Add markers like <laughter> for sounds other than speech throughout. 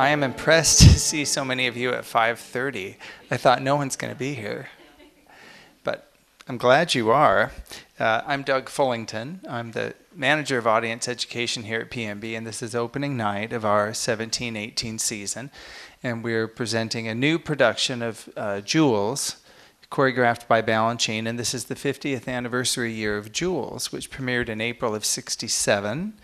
I am impressed <laughs> to see so many of you at 5:30. I thought no one's going to be here, but I'm glad you are. Uh, I'm Doug Fullington. I'm the manager of audience education here at PNB, and this is opening night of our 17-18 season, and we're presenting a new production of uh, Jewels. Choreographed by Balanchine, and this is the 50th anniversary year of Jewels, which premiered in April of 67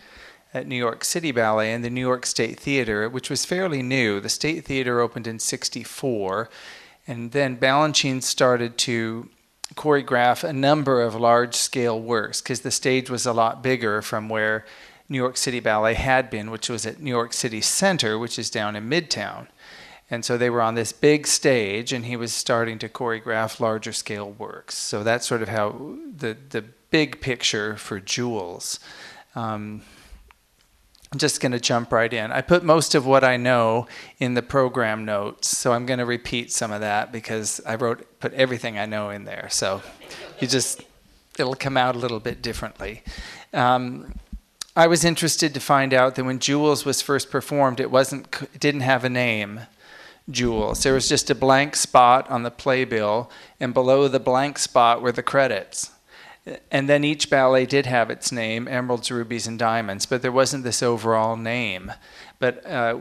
at New York City Ballet and the New York State Theater, which was fairly new. The State Theater opened in 64, and then Balanchine started to choreograph a number of large scale works because the stage was a lot bigger from where New York City Ballet had been, which was at New York City Center, which is down in Midtown. And so they were on this big stage, and he was starting to choreograph larger scale works. So that's sort of how the, the big picture for Jewels. Um, I'm just going to jump right in. I put most of what I know in the program notes, so I'm going to repeat some of that because I wrote put everything I know in there. So you just it'll come out a little bit differently. Um, I was interested to find out that when Jewels was first performed, it wasn't it didn't have a name. Jewels. There was just a blank spot on the playbill, and below the blank spot were the credits and then each ballet did have its name emeralds rubies and diamonds but there wasn't this overall name. But uh,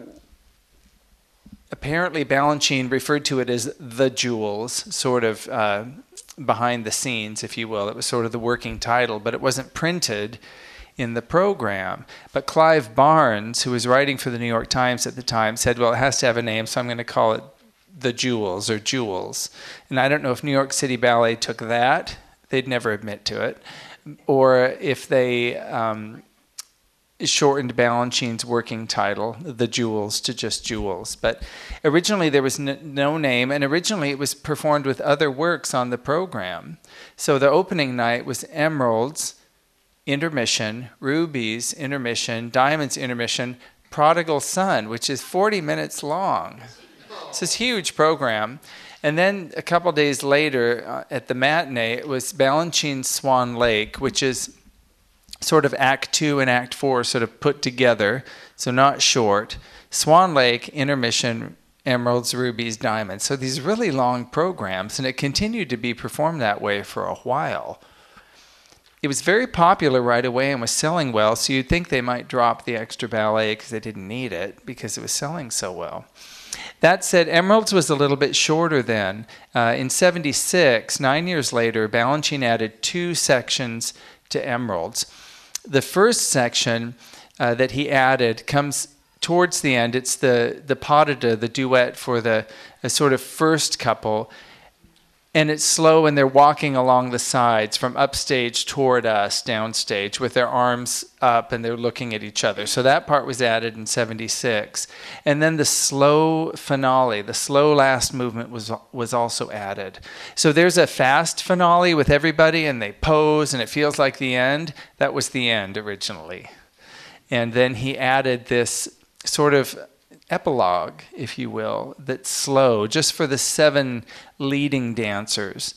apparently balanchine referred to it as the jewels sort of uh, behind the scenes if you will. It was sort of the working title but it wasn't printed in the program. But clive barnes who was writing for the new york times at the time said well it has to have a name so i'm going to call it the jewels or jewels. And i don't know if new york city ballet took that they'd never admit to it, or if they um, shortened Balanchine's working title, The Jewels, to just Jewels. But originally there was no name, and originally it was performed with other works on the program. So the opening night was Emeralds, Intermission, Rubies, Intermission, Diamonds, Intermission, Prodigal Son, which is 40 minutes long. It's this huge program. And then a couple days later, uh, at the matinee, it was Balanchine's Swan Lake, which is sort of Act Two and Act Four sort of put together, so not short. Swan Lake, Intermission, Emeralds, Rubies, Diamonds. So these really long programs, and it continued to be performed that way for a while. It was very popular right away and was selling well, so you'd think they might drop the extra ballet because they didn't need it because it was selling so well. That said, Emeralds was a little bit shorter then. Uh, in 76, nine years later, Balanchine added two sections to Emeralds. The first section uh, that he added comes towards the end. It's the, the deux, the duet for the sort of first couple and it's slow and they're walking along the sides from upstage toward us downstage with their arms up and they're looking at each other. So that part was added in 76 and then the slow finale the slow last movement was was also added. So there's a fast finale with everybody and they pose and it feels like the end. That was the end originally. And then he added this sort of epilogue, if you will, that's slow, just for the seven leading dancers.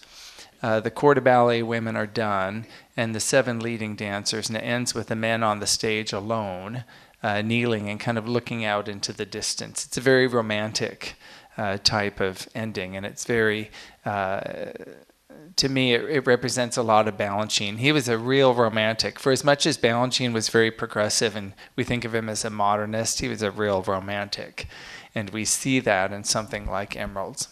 Uh, the corps de ballet women are done, and the seven leading dancers, and it ends with the men on the stage alone, uh, kneeling and kind of looking out into the distance. It's a very romantic uh, type of ending, and it's very uh, to me, it, it, represents a lot of Balanchine. He was a real romantic. For as much as Balanchine was very progressive and we think of him as a modernist, he was a real romantic. And we see that in something like Emeralds.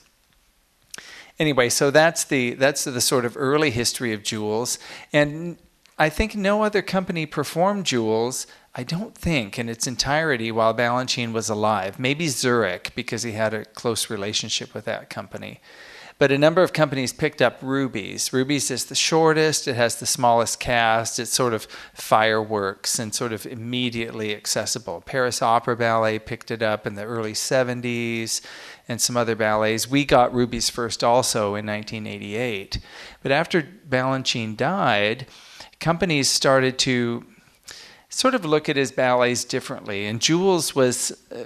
Anyway, so that's the that's the sort of early history of Jewels, and I think no other company performed Jewels. I don't think in its entirety while Balanchine was alive. Maybe Zurich because he had a close relationship with that company. But a number of companies picked up Rubies. Rubies is the shortest, it has the smallest cast, it's sort of fireworks and sort of immediately accessible. Paris Opera Ballet picked it up in the early 70s and some other ballets. We got Rubies first also in 1988. But after Balanchine died, companies started to sort of look at his ballets differently. And Jewels was. Uh,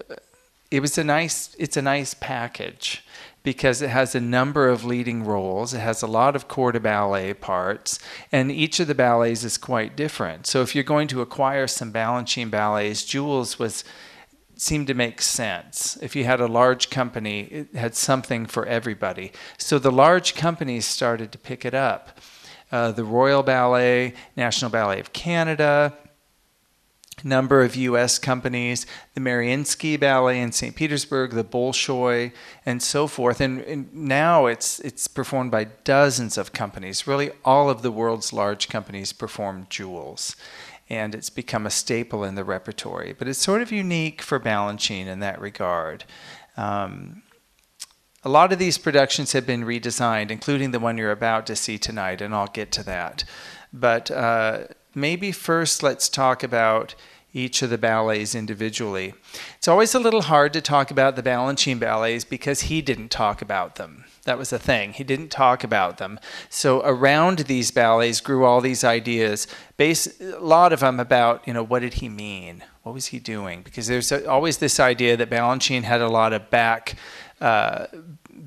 it was a nice it's a nice package because it has a number of leading roles. It has a lot of corps de ballet parts, and each of the ballets is quite different. So if you're going to acquire some Balanchine ballets, Jewels was seemed to make sense. If you had a large company, it had something for everybody. So the large companies started to pick it up. Uh, the Royal Ballet, National Ballet of Canada, number of U.S. companies, the Mariinsky Ballet in St. Petersburg, the Bolshoi, and so forth. And, and, now it's it's performed by dozens of companies. Really, all of the world's large companies perform jewels, and it's become a staple in the repertory. But it's sort of unique for Balanchine in that regard. Um, a lot of these productions have been redesigned, including the one you're about to see tonight, and I'll get to that. But uh, maybe first let's talk about each of the ballets individually. It's always a little hard to talk about the Balanchine ballets because he didn't talk about them. That was the thing. He didn't talk about them. So around these ballets grew all these ideas, based, a lot of them about, you know, what did he mean? What was he doing? Because there's always this idea that Balanchine had a lot of back uh,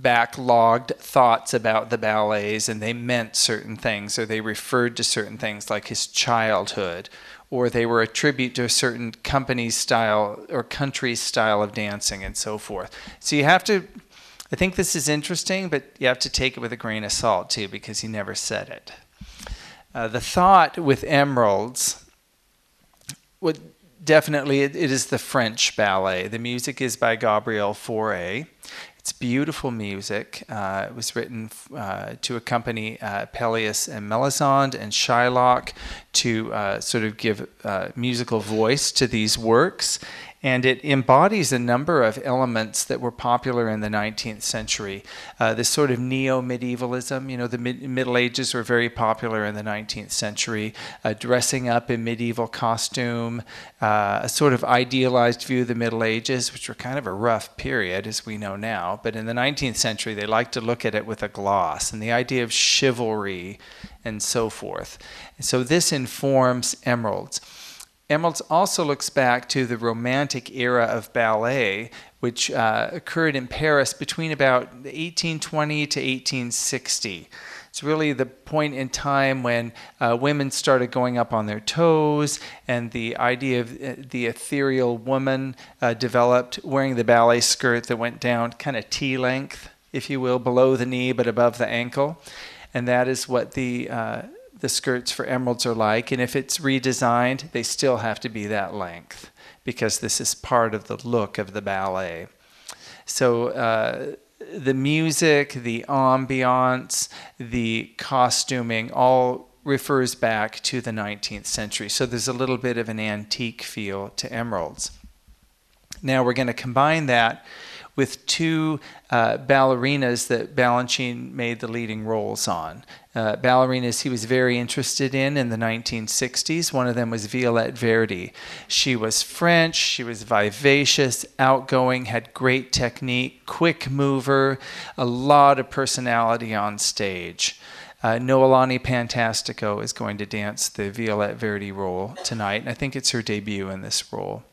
backlogged thoughts about the ballets and they meant certain things or they referred to certain things like his childhood or they were a tribute to a certain company's style or country's style of dancing and so forth. So you have to, I think this is interesting, but you have to take it with a grain of salt too because he never said it. Uh, the thought with emeralds would definitely it, it is the French ballet. The music is by Gabriel Fauré. It's beautiful music. Uh, it was written uh, to accompany uh, Pelleas and Melisande and Shylock to uh, sort of give uh, musical voice to these works and it embodies a number of elements that were popular in the 19th century. Uh, this sort of neo medievalism, you know, the mid- Middle Ages were very popular in the 19th century, uh, dressing up in medieval costume, uh, a sort of idealized view of the Middle Ages, which were kind of a rough period, as we know now. But in the 19th century, they liked to look at it with a gloss, and the idea of chivalry and so forth. And so this informs Emeralds. Emeralds also looks back to the Romantic era of ballet, which uh, occurred in Paris between about 1820 to 1860. It's really the point in time when uh, women started going up on their toes, and the idea of uh, the ethereal woman uh, developed, wearing the ballet skirt that went down kind of T length, if you will, below the knee but above the ankle. And that is what the uh, the skirts for emeralds are like. And if it's redesigned, they still have to be that length because this is part of the look of the ballet. So uh, the music, the ambiance, the costuming all refers back to the 19th century. So there's a little bit of an antique feel to emeralds. Now we're going to combine that with two uh, ballerinas that Balanchine made the leading roles on. Uh, ballerinas he was very interested in in the 1960s. One of them was Violette Verdy. She was French, she was vivacious, outgoing, had great technique, quick mover, a lot of personality on stage. Uh, Noelani Pantastico is going to dance the Violette Verdy role tonight, and I think it's her debut in this role.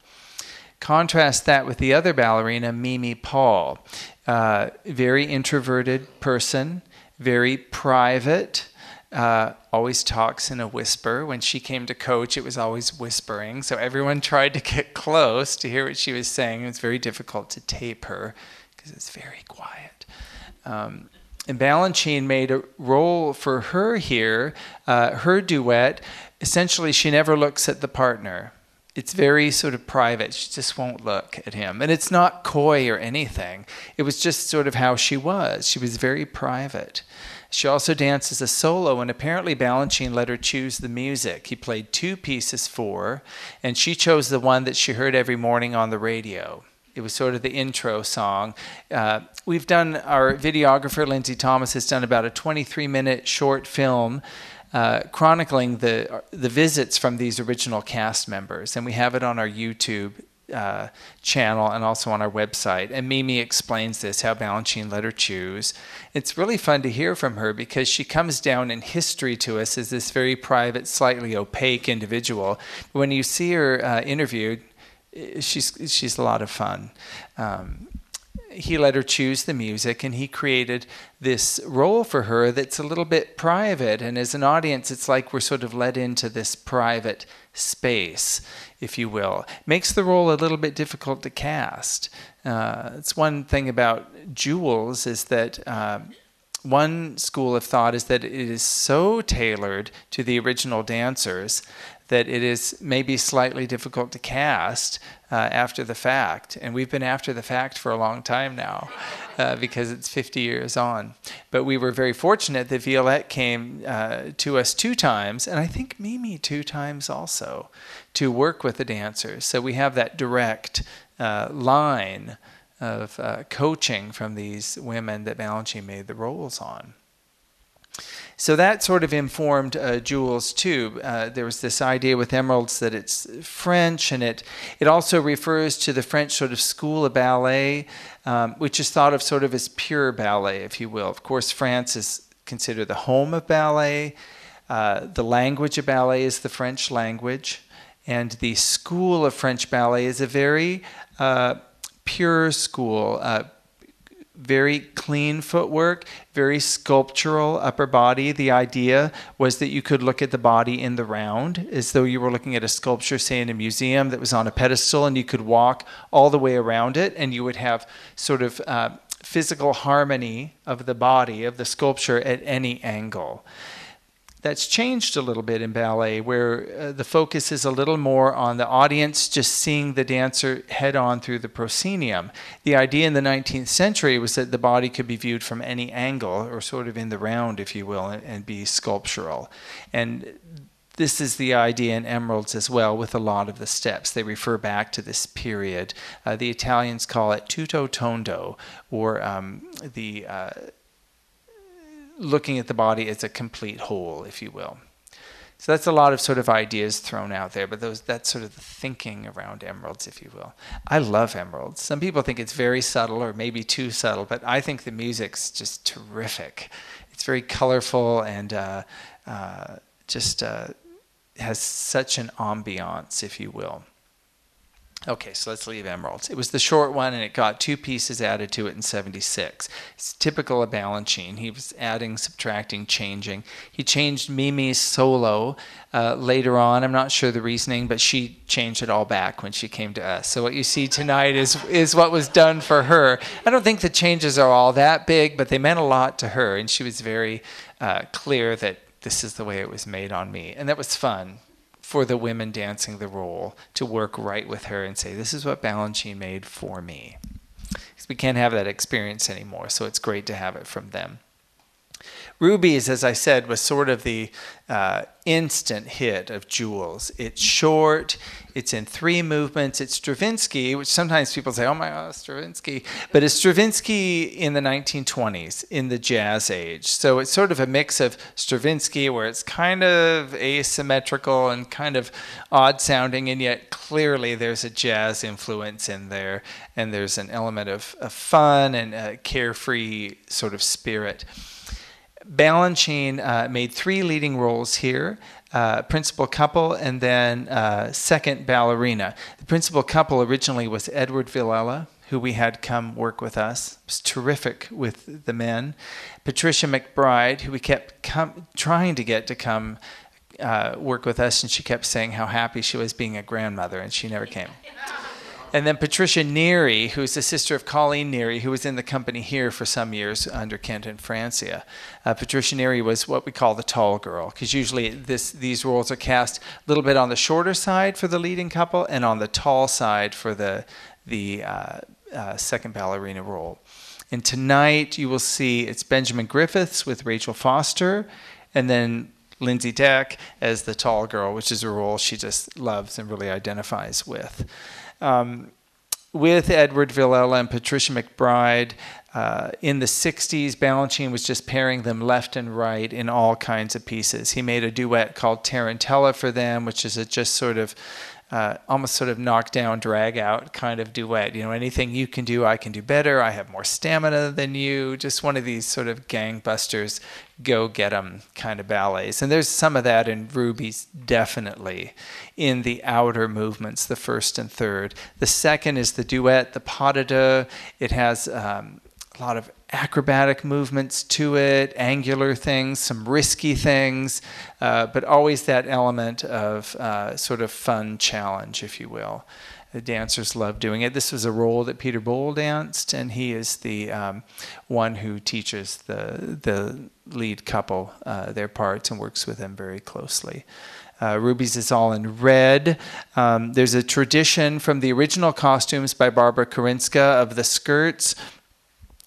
Contrast that with the other ballerina, Mimi Paul. Uh, very introverted person, very private, uh, always talks in a whisper. When she came to coach, it was always whispering. So everyone <laughs> tried to get close to hear what she was saying. It was very difficult to tape her because it's very quiet. Um, and Balanchine made a role for her here, uh, her duet. Essentially, she never looks at the partner it's very sort of private. She just won't look at him. And it's not coy or anything. It was just sort of how she was. She was very private. She also dances a solo, and apparently Balanchine let her choose the music. He played two pieces for her, and she chose the one that she heard every morning on the radio. It was sort of the intro song. Uh, we've done, our videographer, Lindsay Thomas, has done about a 23 minute short film uh, chronicling the the visits from these original cast members, and we have it on our YouTube uh, channel and also on our website. And Mimi explains this how Balanchine let her choose. It's really fun to hear from her because she comes down in history to us as this very private, slightly opaque individual. When you see her uh, interviewed, she's she's a lot of fun. Um, he let her choose the music and he created this role for her that's a little bit private. And as an audience, it's like we're sort of led into this private space, if you will. Makes the role a little bit difficult to cast. Uh, it's one thing about Jewels is that. Uh, one school of thought is that it is so tailored to the original dancers that it is maybe slightly difficult to cast uh, after the fact. And we've been after the fact for a long time now uh, because it's 50 years on. But we were very fortunate that Violette came uh, to us two times, and I think Mimi two times also, to work with the dancers. So we have that direct uh, line of uh, coaching from these women that Balanchine made the roles on. So that sort of informed uh, Jewels too. Uh, there was this idea with Emeralds that it's French, and it it also refers to the French sort of school of ballet, um, which is thought of sort of as pure ballet, if you will. Of course, France is considered the home of ballet. Uh, the language of ballet is the French language, and the school of French ballet is a very uh, pure school uh, very clean footwork, very sculptural upper body. The idea was that you could look at the body in the round as though you were looking at a sculpture, say, in a museum that was on a pedestal, and you could walk all the way around it, and you would have sort of uh, physical harmony of the body, of the sculpture at any angle that's changed a little bit in ballet, where uh, the focus is a little more on the audience just seeing the dancer head on through the proscenium. The idea in the 19th century was that the body could be viewed from any angle, or sort of in the round, if you will, and, and be sculptural. And this is the idea in emeralds as well with a lot of the steps. They refer back to this period. Uh, the Italians call it tutto tondo, or um, the uh, looking at the body as a complete whole, if you will. So that's a lot of sort of ideas thrown out there, but those that's sort of the thinking around emeralds, if you will. I love emeralds. Some people think it's very subtle or maybe too subtle, but I think the music's just terrific. It's very colorful and uh, uh, just uh, has such an ambiance, if you will. Okay, so let's leave emeralds. It was the short one, and it got two pieces added to it in 76. It's typical of Balanchine. He was adding, subtracting, changing. He changed Mimi's solo uh, later on. I'm not sure the reasoning, but she changed it all back when she came to us. So what you see tonight is, is what was done for her. I don't think the changes are all that big, but they meant a lot to her, and she was very uh, clear that this is the way it was made on me. And that was fun for the women dancing the role to work right with her and say, This is what Balanchine made for me. Because we can't have that experience anymore, so it's great to have it from them. Rubies, as I said, was sort of the uh, instant hit of Jewels. It's short, it's in three movements. It's Stravinsky, which sometimes people say, oh my God, Stravinsky. But it's Stravinsky in the 1920s, in the jazz age. So it's sort of a mix of Stravinsky, where it's kind of asymmetrical and kind of odd sounding, and yet clearly there's a jazz influence in there, and there's an element of, of fun and a carefree sort of spirit. Balanchine uh, made three leading roles here. Uh, principal couple and then uh, second ballerina. The principal couple originally was Edward Villella, who we had come work with us. It was terrific with the men. Patricia McBride, who we kept com- trying to get to come uh, work with us, and she kept saying how happy she was being a grandmother, and she never came. <laughs> And then Patricia Neary, who's the sister of Colleen Neary, who was in the company here for some years under Kent and Francia. Uh, Patricia Neary was what we call the tall girl, because usually this, these roles are cast a little bit on the shorter side for the leading couple and on the tall side for the, the uh, uh, second ballerina role. And tonight you will see it's Benjamin Griffiths with Rachel Foster, and then Lindsi Dec as the tall girl, which is a role she just loves and really identifies with. Um, with Edward Villella and Patricia McBride, uh, in the 60s, Balanchine was just pairing them left and right in all kinds of pieces. He made a duet called Tarantella for them, which is a just sort of uh, almost sort of knock down, drag out kind of duet. You know, anything you can do, I can do better. I have more stamina than you. Just one of these sort of gangbusters, go get 'em kind of ballets. And there's some of that in Rubies, definitely, in the outer movements, the first and third. The second is the duet, the pas de deux. It has um, a lot of acrobatic movements to it, angular things, some risky things, uh, but always that element of uh, sort of fun challenge, if you will. The dancers love doing it. This was a role that Peter Boal danced, and he is the um, one who teaches the the lead couple uh, their parts and works with them very closely. Uh, Rubies is all in red. Um, there's a tradition from the original costumes by Barbara Karinska of the skirts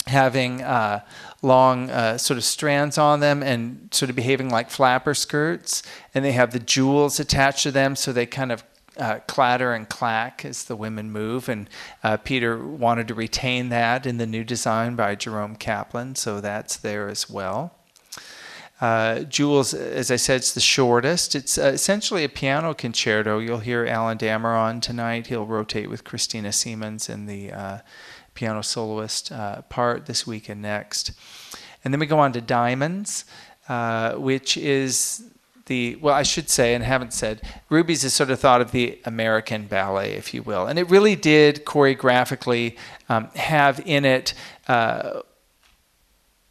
having uh, long uh, sort of strands on them and sort of behaving like flapper skirts. And they have the jewels attached to them, so they kind of uh, clatter and clack as the women move. And uh, Peter wanted to retain that in the new design by Jerome Kaplan, so that's there as well. Uh, Jewels, as I said, it's the shortest. It's uh, essentially a piano concerto. You'll hear Alan Dameron tonight. He'll rotate with Christina Siemens in the uh, piano soloist uh, part this week and next. And then we go on to Diamonds, uh, which is the, well, I should say, and haven't said, Rubies is sort of thought of the American ballet, if you will. And it really did choreographically um, have in it uh,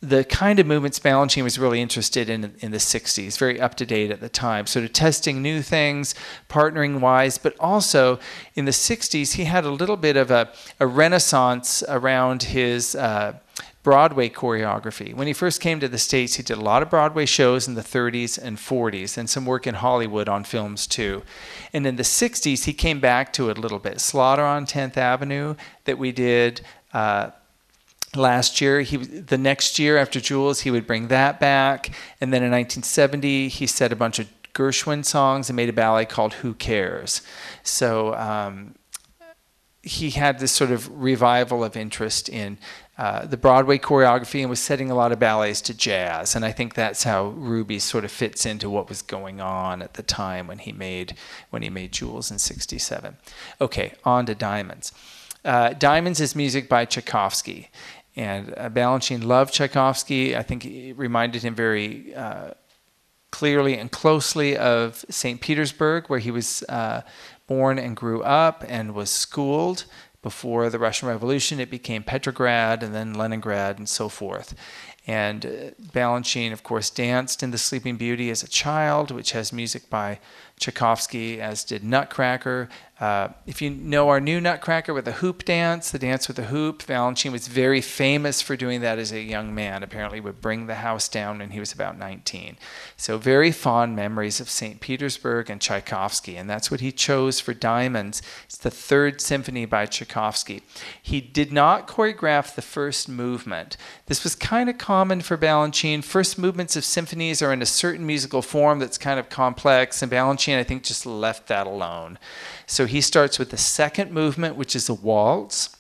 the kind of movements Balanchine was really interested in in the 60s, very up to date at the time. Sort of testing new things, partnering wise, but also in the 60s, he had a little bit of a, a renaissance around his. Uh, Broadway choreography. When he first came to the States, he did a lot of Broadway shows in the 30s and 40s and some work in Hollywood on films too. And in the 60s, he came back to it a little bit. Slaughter on 10th Avenue that we did. Uh, last year. He the next year after Jewels, he would bring that back, and then in 1970 he set a bunch of Gershwin songs and made a ballet called "Who Cares." So um, he had this sort of revival of interest in. Uh, the Broadway choreography and was setting a lot of ballets to jazz, and I think that's how Ruby sort of fits into what was going on at the time when he made when he made Jewels in '67. Okay, on to Diamonds. Uh, Diamonds is music by Tchaikovsky, and uh, Balanchine loved Tchaikovsky. I think it reminded him very uh, clearly and closely of St. Petersburg, where he was uh, born and grew up and was schooled. Before the Russian Revolution, it became Petrograd and then Leningrad and so forth. And uh, Balanchine, of course, danced in The Sleeping Beauty as a child, which has music by Tchaikovsky, as did Nutcracker. Uh, if you know our new Nutcracker with the hoop dance, the dance with the hoop, Balanchine was very famous for doing that as a young man. Apparently, would bring the house down when he was about 19. So, very fond memories of St. Petersburg and Tchaikovsky, and that's what he chose for Diamonds. It's the third symphony by Tchaikovsky. He did not choreograph the first movement. This was kind of common for Balanchine. First movements of symphonies are in a certain musical form that's kind of complex, and Balanchine, I think, just left that alone. So he starts with the second movement, which is a waltz.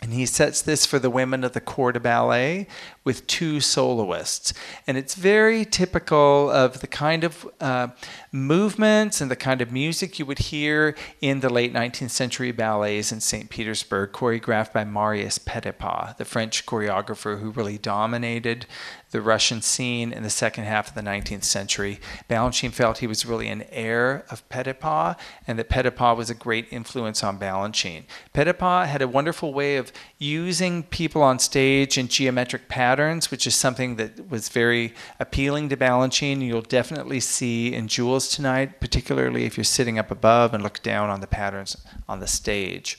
And he sets this for the women of the corps de ballet with two soloists. And it's very typical of the kind of uh, movements and the kind of music you would hear in the late 19th century ballets in St. Petersburg, choreographed by Marius Petipa, the French choreographer who really dominated the Russian scene in the second half of the 19th century. Balanchine felt he was really an heir of Petipa and that Petipa was a great influence on Balanchine. Petipa had a wonderful way of using people on stage in geometric patterns, which is something that was very appealing to Balanchine. You'll definitely see in Jewels tonight, particularly if you're sitting up above and look down on the patterns on the stage.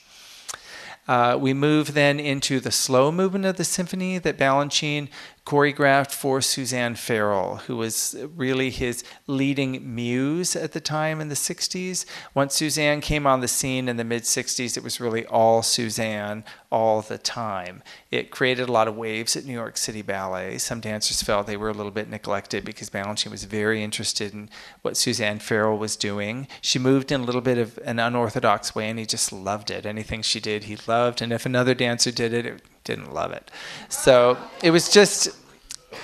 Uh, we move then into the slow movement of the symphony that Balanchine choreographed for Suzanne Farrell, who was really his leading muse at the time in the 60s. Once Suzanne came on the scene in the mid 60s, it was really all Suzanne all the time. It created a lot of waves at New York City Ballet. Some dancers felt they were a little bit neglected because Balanchine was very interested in what Suzanne Farrell was doing. She moved in a little bit of an unorthodox way, and he just loved it. Anything she did, he loved. And if another dancer did it, it didn't love it. So it was just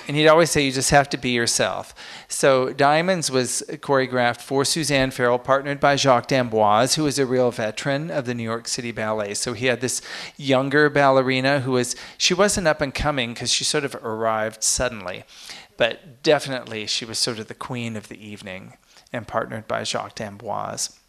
and he'd always say, you just have to be yourself. So Diamonds was choreographed for Suzanne Farrell, partnered by Jacques d'Amboise, who is a real veteran of the New York City Ballet. So he had this younger ballerina who was, she wasn't up and coming because she sort of arrived suddenly, but definitely she was sort of the queen of the evening and partnered by Jacques d'Amboise.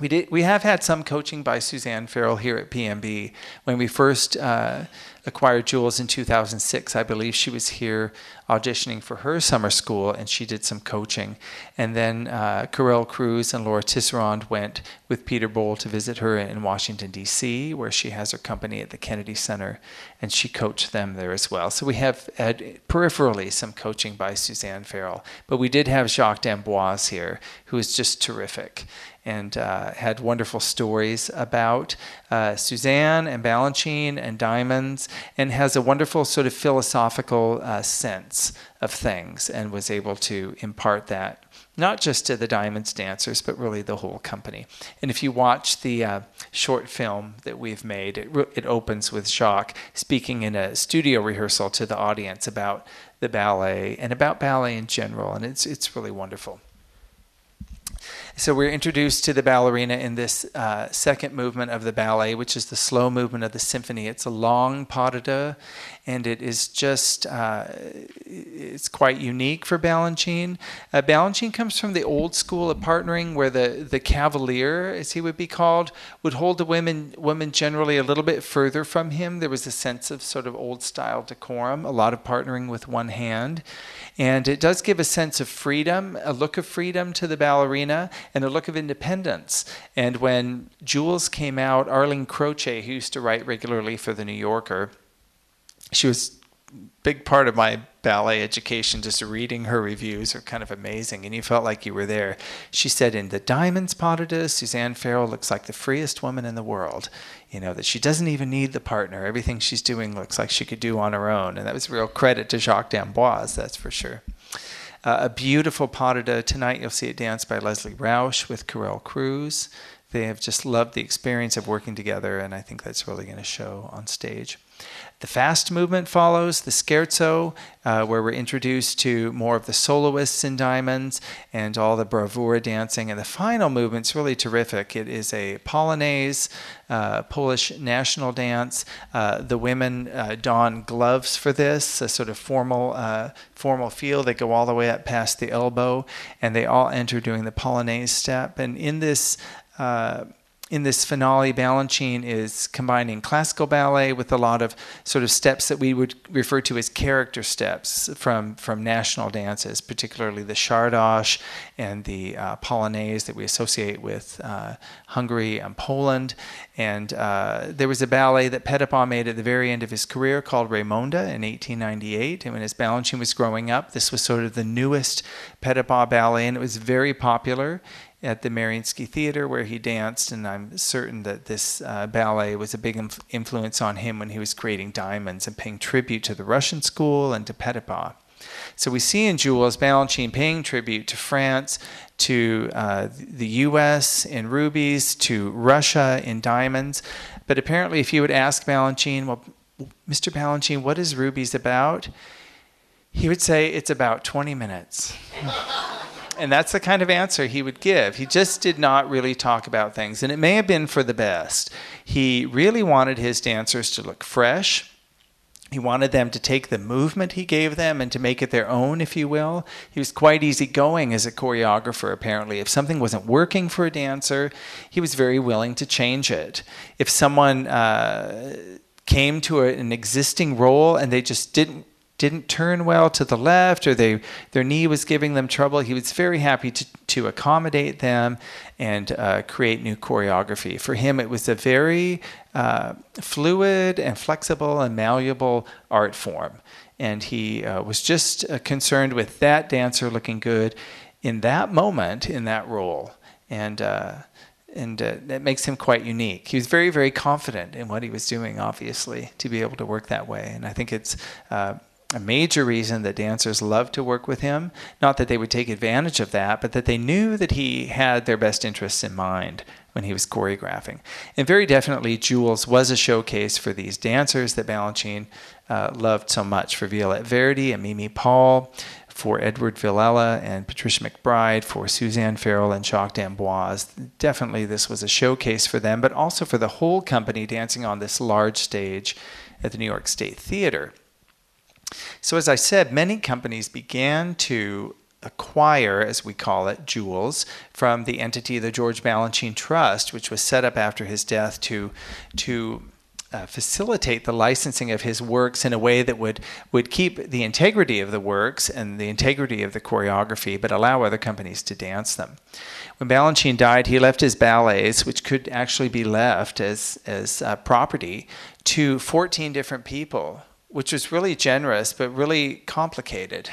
We did. We have had some coaching by Suzanne Farrell here at PNB. When we first uh, acquired Jewels in 2006. I believe she was here auditioning for her summer school and she did some coaching. And then uh, Karel Cruz and Laura Tisserand went with Peter Boal to visit her in Washington, D.C., where she has her company at the Kennedy Center, and she coached them there as well. So we have had peripherally some coaching by Suzanne Farrell. But we did have Jacques d'Amboise here, who is just terrific and uh, had wonderful stories about uh, Suzanne and Balanchine and diamonds, and has a wonderful sort of philosophical uh, sense of things, and was able to impart that not just to the diamonds dancers, but really the whole company. And if you watch the uh, short film that we've made, it, re- it opens with Jacques speaking in a studio rehearsal to the audience about the ballet and about ballet in general, and it's it's really wonderful. So we're introduced to the ballerina in this uh, second movement of the ballet, which is the slow movement of the symphony. It's a long pas de deux, and it is just uh, it's quite unique for Balanchine. Uh, Balanchine comes from the old school of partnering, where the the cavalier, as he would be called, would hold the women women generally a little bit further from him. There was a sense of sort of old style decorum, a lot of partnering with one hand. And it does give a sense of freedom, a look of freedom to the ballerina, and a look of independence. And when Jewels came out, Arlene Croce, who used to write regularly for The New Yorker, she was big part of my ballet education just reading her reviews are kind of amazing and you felt like you were there. She said in the diamonds deux suzanne farrell looks like the freest woman in the world. You know that she doesn't even need the partner. Everything she's doing looks like she could do on her own. And that was real credit to jacques d'amboise that's for sure. Uh, a beautiful deux tonight you'll see it danced by lesley rausch with karel cruz. They have just loved the experience of working together and i think that's really going to show on stage the fast movement follows, the scherzo, uh, where we're introduced to more of the soloists in Diamonds and all the bravura dancing. And the final movement's really terrific. It is a polonaise, uh, Polish national dance. Uh, the women uh, don gloves for this, a sort of formal, uh, formal feel. They go all the way up past the elbow, and they all enter doing the polonaise step. And in this uh, in this finale, Balanchine is combining classical ballet with a lot of sort of steps that we would refer to as character steps from, from national dances, particularly the Czardas and the uh, Polonaise that we associate with uh, Hungary and Poland. And uh, there was a ballet that Petipa made at the very end of his career called Raymonda in 1898. And when as Balanchine was growing up, this was sort of the newest Petipa ballet, and it was very popular at the Mariinsky Theater where he danced, and I'm certain that this uh, ballet was a big inf- influence on him when he was creating Diamonds and paying tribute to the Russian school and to Petipa. So we see in Jewels Balanchine paying tribute to France, to uh, the U.S. in rubies, to Russia in diamonds. But apparently, if you would ask Balanchine, well, Mr. Balanchine, what is rubies about? He would say it's about 20 minutes. <laughs> And that's the kind of answer he would give. He just did not really talk about things. And it may have been for the best. He really wanted his dancers to look fresh. He wanted them to take the movement he gave them and to make it their own, if you will. He was quite easygoing as a choreographer, apparently. If something wasn't working for a dancer, he was very willing to change it. If someone uh, came to a, an existing role and they just didn't didn't turn well to the left or they their knee was giving them trouble, he was very happy to, to accommodate them and uh, create new choreography. For him, it was a very uh, fluid and flexible and malleable art form. And he uh, was just uh, concerned with that dancer looking good in that moment, in that role. And uh, and uh, that makes him quite unique. He was very, very confident in what he was doing, obviously, to be able to work that way. And I think it's uh, a major reason that dancers loved to work with him. Not that they would take advantage of that, but that they knew that he had their best interests in mind when he was choreographing. And very definitely, Jewels was a showcase for these dancers that Balanchine uh, loved so much for Violette Verdy and Mimi Paul, for Edward Villella and Patricia McBride, for Suzanne Farrell and Jacques d'Amboise. Definitely, this was a showcase for them, but also for the whole company dancing on this large stage at the New York State Theater. So, as I said, many companies began to acquire, as we call it, jewels from the entity, the George Balanchine Trust, which was set up after his death to to uh, facilitate the licensing of his works in a way that would would keep the integrity of the works and the integrity of the choreography, but allow other companies to dance them. When Balanchine died, he left his ballets, which could actually be left as as uh, property, to 14 different people, which was really generous but really complicated,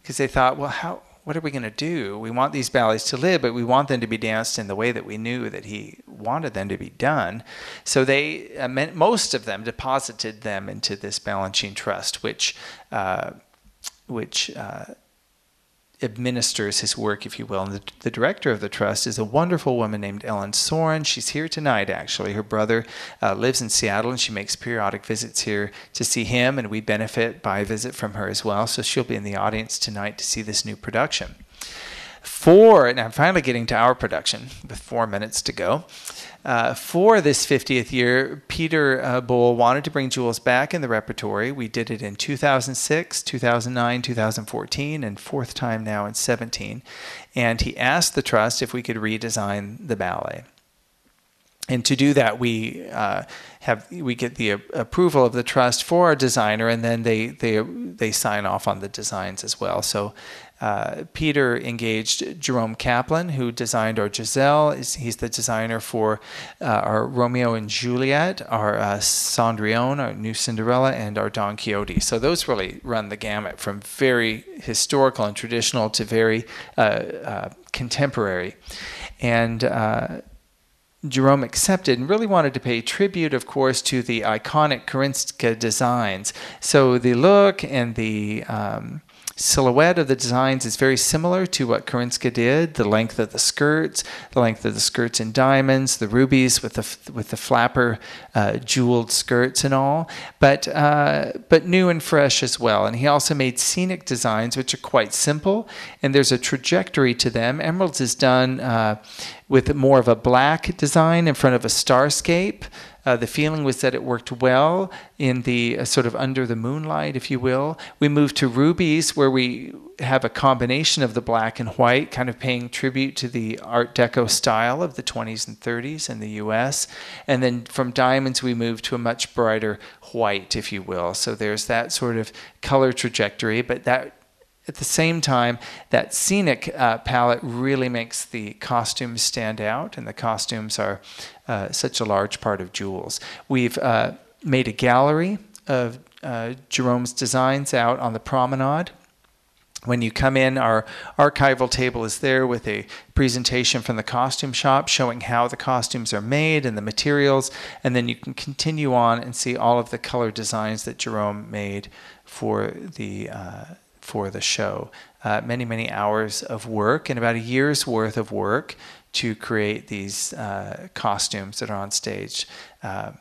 because they thought, well, how what are we going to do? We want these ballets to live, but we want them to be danced in the way that we knew that he wanted them to be done. So they, uh, most of them, deposited them into this Balanchine Trust, which, uh, which uh, administers his work, if you will. And the, the, director of the trust is a wonderful woman named Ellen Sorrin. She's here tonight, actually. Her brother uh, lives in Seattle, and she makes periodic visits here to see him, and we benefit by a visit from her as well. So she'll be in the audience tonight to see this new production. Four, and I'm finally getting to our production with four minutes to go. Uh, for this 50th year, Peter uh, Boal wanted to bring Jewels back in the repertory. We did it in 2006, 2009, 2014, and fourth time now in 17. And he asked the trust if we could redesign the ballet. And to do that, we uh, have we get the approval of the trust for our designer, and then they they they sign off on the designs as well. So uh, Peter engaged Jerome Kaplan, who designed our Giselle. He's the designer for uh, our Romeo and Juliet, our uh, Cendrillon, our new Cinderella, and our Don Quixote. So those really run the gamut from very historical and traditional to very uh, uh, contemporary. And uh, Jerome accepted and really wanted to pay tribute, of course, to the iconic Karinska designs. So the look and the um, silhouette of the designs is very similar to what Karinska did. The length of the skirts, the length of the skirts in diamonds, the rubies with the with the flapper uh, jeweled skirts and all, but uh, but new and fresh as well. And he also made scenic designs, which are quite simple, and there's a trajectory to them. Emeralds is done uh, with more of a black design in front of a starscape. Uh, the feeling was that it worked well in the uh, sort of under the moonlight, if you will. We moved to rubies, where we have a combination of the black and white, kind of paying tribute to the Art Deco style of the 20s and 30s in the US. And then from diamonds, we moved to a much brighter white, if you will. So there's that sort of color trajectory, but that at the same time, that scenic uh, palette really makes the costumes stand out, and the costumes are uh, such a large part of Jewels. We've uh, made a gallery of uh, Jerome's designs out on the promenade. When you come in, our archival table is there with a presentation from the costume shop showing how the costumes are made and the materials, and then you can continue on and see all of the color designs that Jerome made for the uh, for the show. Uh, many, many hours of work and about a year's worth of work to create these uh, costumes that are on stage. Uh,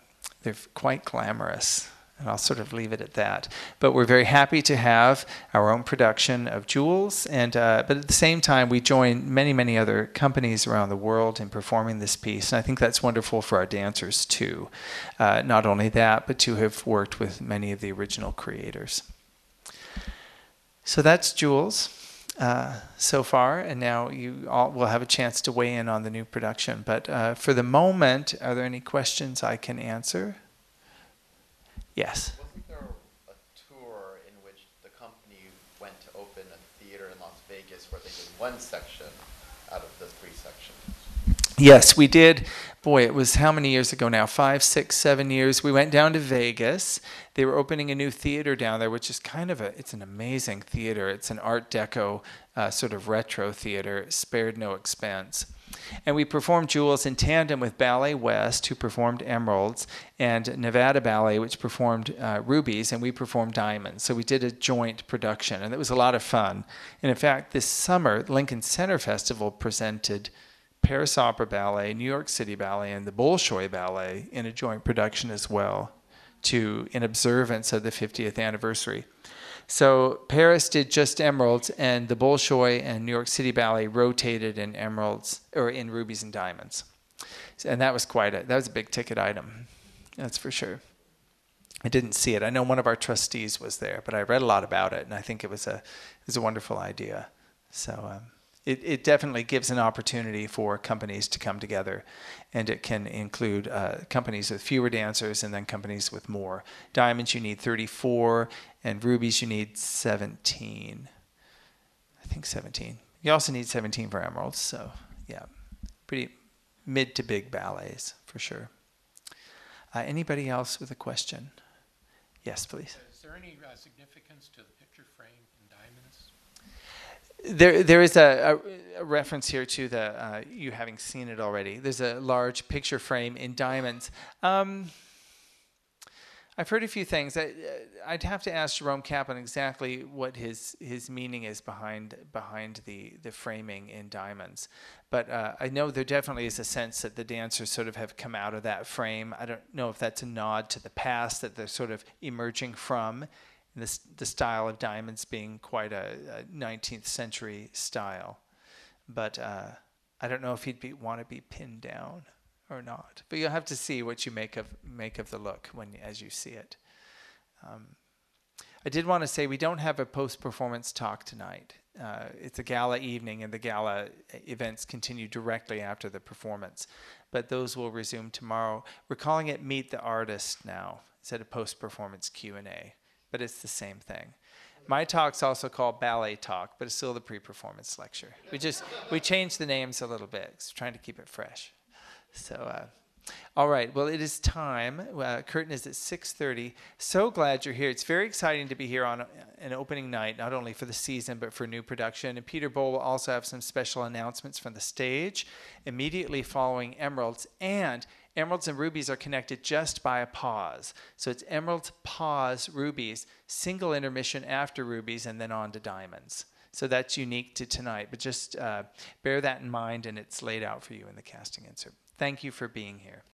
they're quite glamorous. And I'll sort of leave it at that. But we're very happy to have our own production of Jewels. And, uh, but at the same time, we join many, many other companies around the world in performing this piece. And I think that's wonderful for our dancers, too. Uh, not only that, but to have worked with many of the original creators. So that's Jewels uh, so far, and now you all will have a chance to weigh in on the new production. But uh, for the moment, are there any questions I can answer? Yes. Wasn't there a tour in which the company went to open a theater in Las Vegas where they did one section out of the three sections? Yes, we did. Boy, it was how many years ago now? Five, six, seven years. We went down to Vegas. They were opening a new theater down there, which is kind of a. It's an amazing theater. It's an Art Deco uh, sort of retro theater. Spared no expense. And we performed Jewels in tandem with Ballet West, who performed Emeralds, and Nevada Ballet, which performed uh, Rubies, and we performed Diamonds. So we did a joint production, and it was a lot of fun. And in fact, this summer, Lincoln Center Festival presented Paris Opera Ballet, New York City Ballet, and the Bolshoi Ballet in a joint production as well, to in observance of the 50th anniversary. So Paris did just emeralds, and the Bolshoi and New York City Ballet rotated in emeralds or in rubies and diamonds, and that was quite a that was a big ticket item, that's for sure. I didn't see it. I know one of our trustees was there, but I read a lot about it, and I think it was a it was a wonderful idea. So. Um, it, it definitely gives an opportunity for companies to come together, and it can include uh, companies with fewer dancers and then companies with more. Diamonds, you need 34, and rubies, you need 17. I think 17. You also need 17 for emeralds, so yeah, pretty mid to big ballets for sure. Uh, anybody else with a question? Yes, please. Is there any uh, significance to the picture frame? There, there is a, a, reference here to the uh, you having seen it already. There's a large picture frame in diamonds. Um, I've heard a few things. I, would have to ask Jerome Kaplan exactly what his his meaning is behind behind the the framing in diamonds. But uh, I know there definitely is a sense that the dancers sort of have come out of that frame. I don't know if that's a nod to the past that they're sort of emerging from this, the style of diamonds being quite a, a 19th century style. But uh, I don't know if he'd be, want to be pinned down or not. But you'll have to see what you make of make of the look when as you see it. Um, I did want to say we don't have a post performance talk tonight. Uh, it's a gala evening, and the gala events continue directly after the performance. But those will resume tomorrow. We're calling it Meet the Artist now instead of post performance Q and A but it's the same thing. My talk's also called Ballet Talk, but it's still the pre-performance lecture. We just we changed the names a little bit, trying to keep it fresh. So, uh, all right. Well, it is time. Uh, curtain is at 6:30. So glad you're here. It's very exciting to be here on an opening night, not only for the season but for new production. And Peter Boal will also have some special announcements from the stage immediately following Emeralds and Emeralds and rubies are connected just by a pause. So it's emeralds, pause, rubies, single intermission after rubies, and then on to diamonds. So that's unique to tonight. But just uh, bear that in mind, and it's laid out for you in the casting insert. Thank you for being here.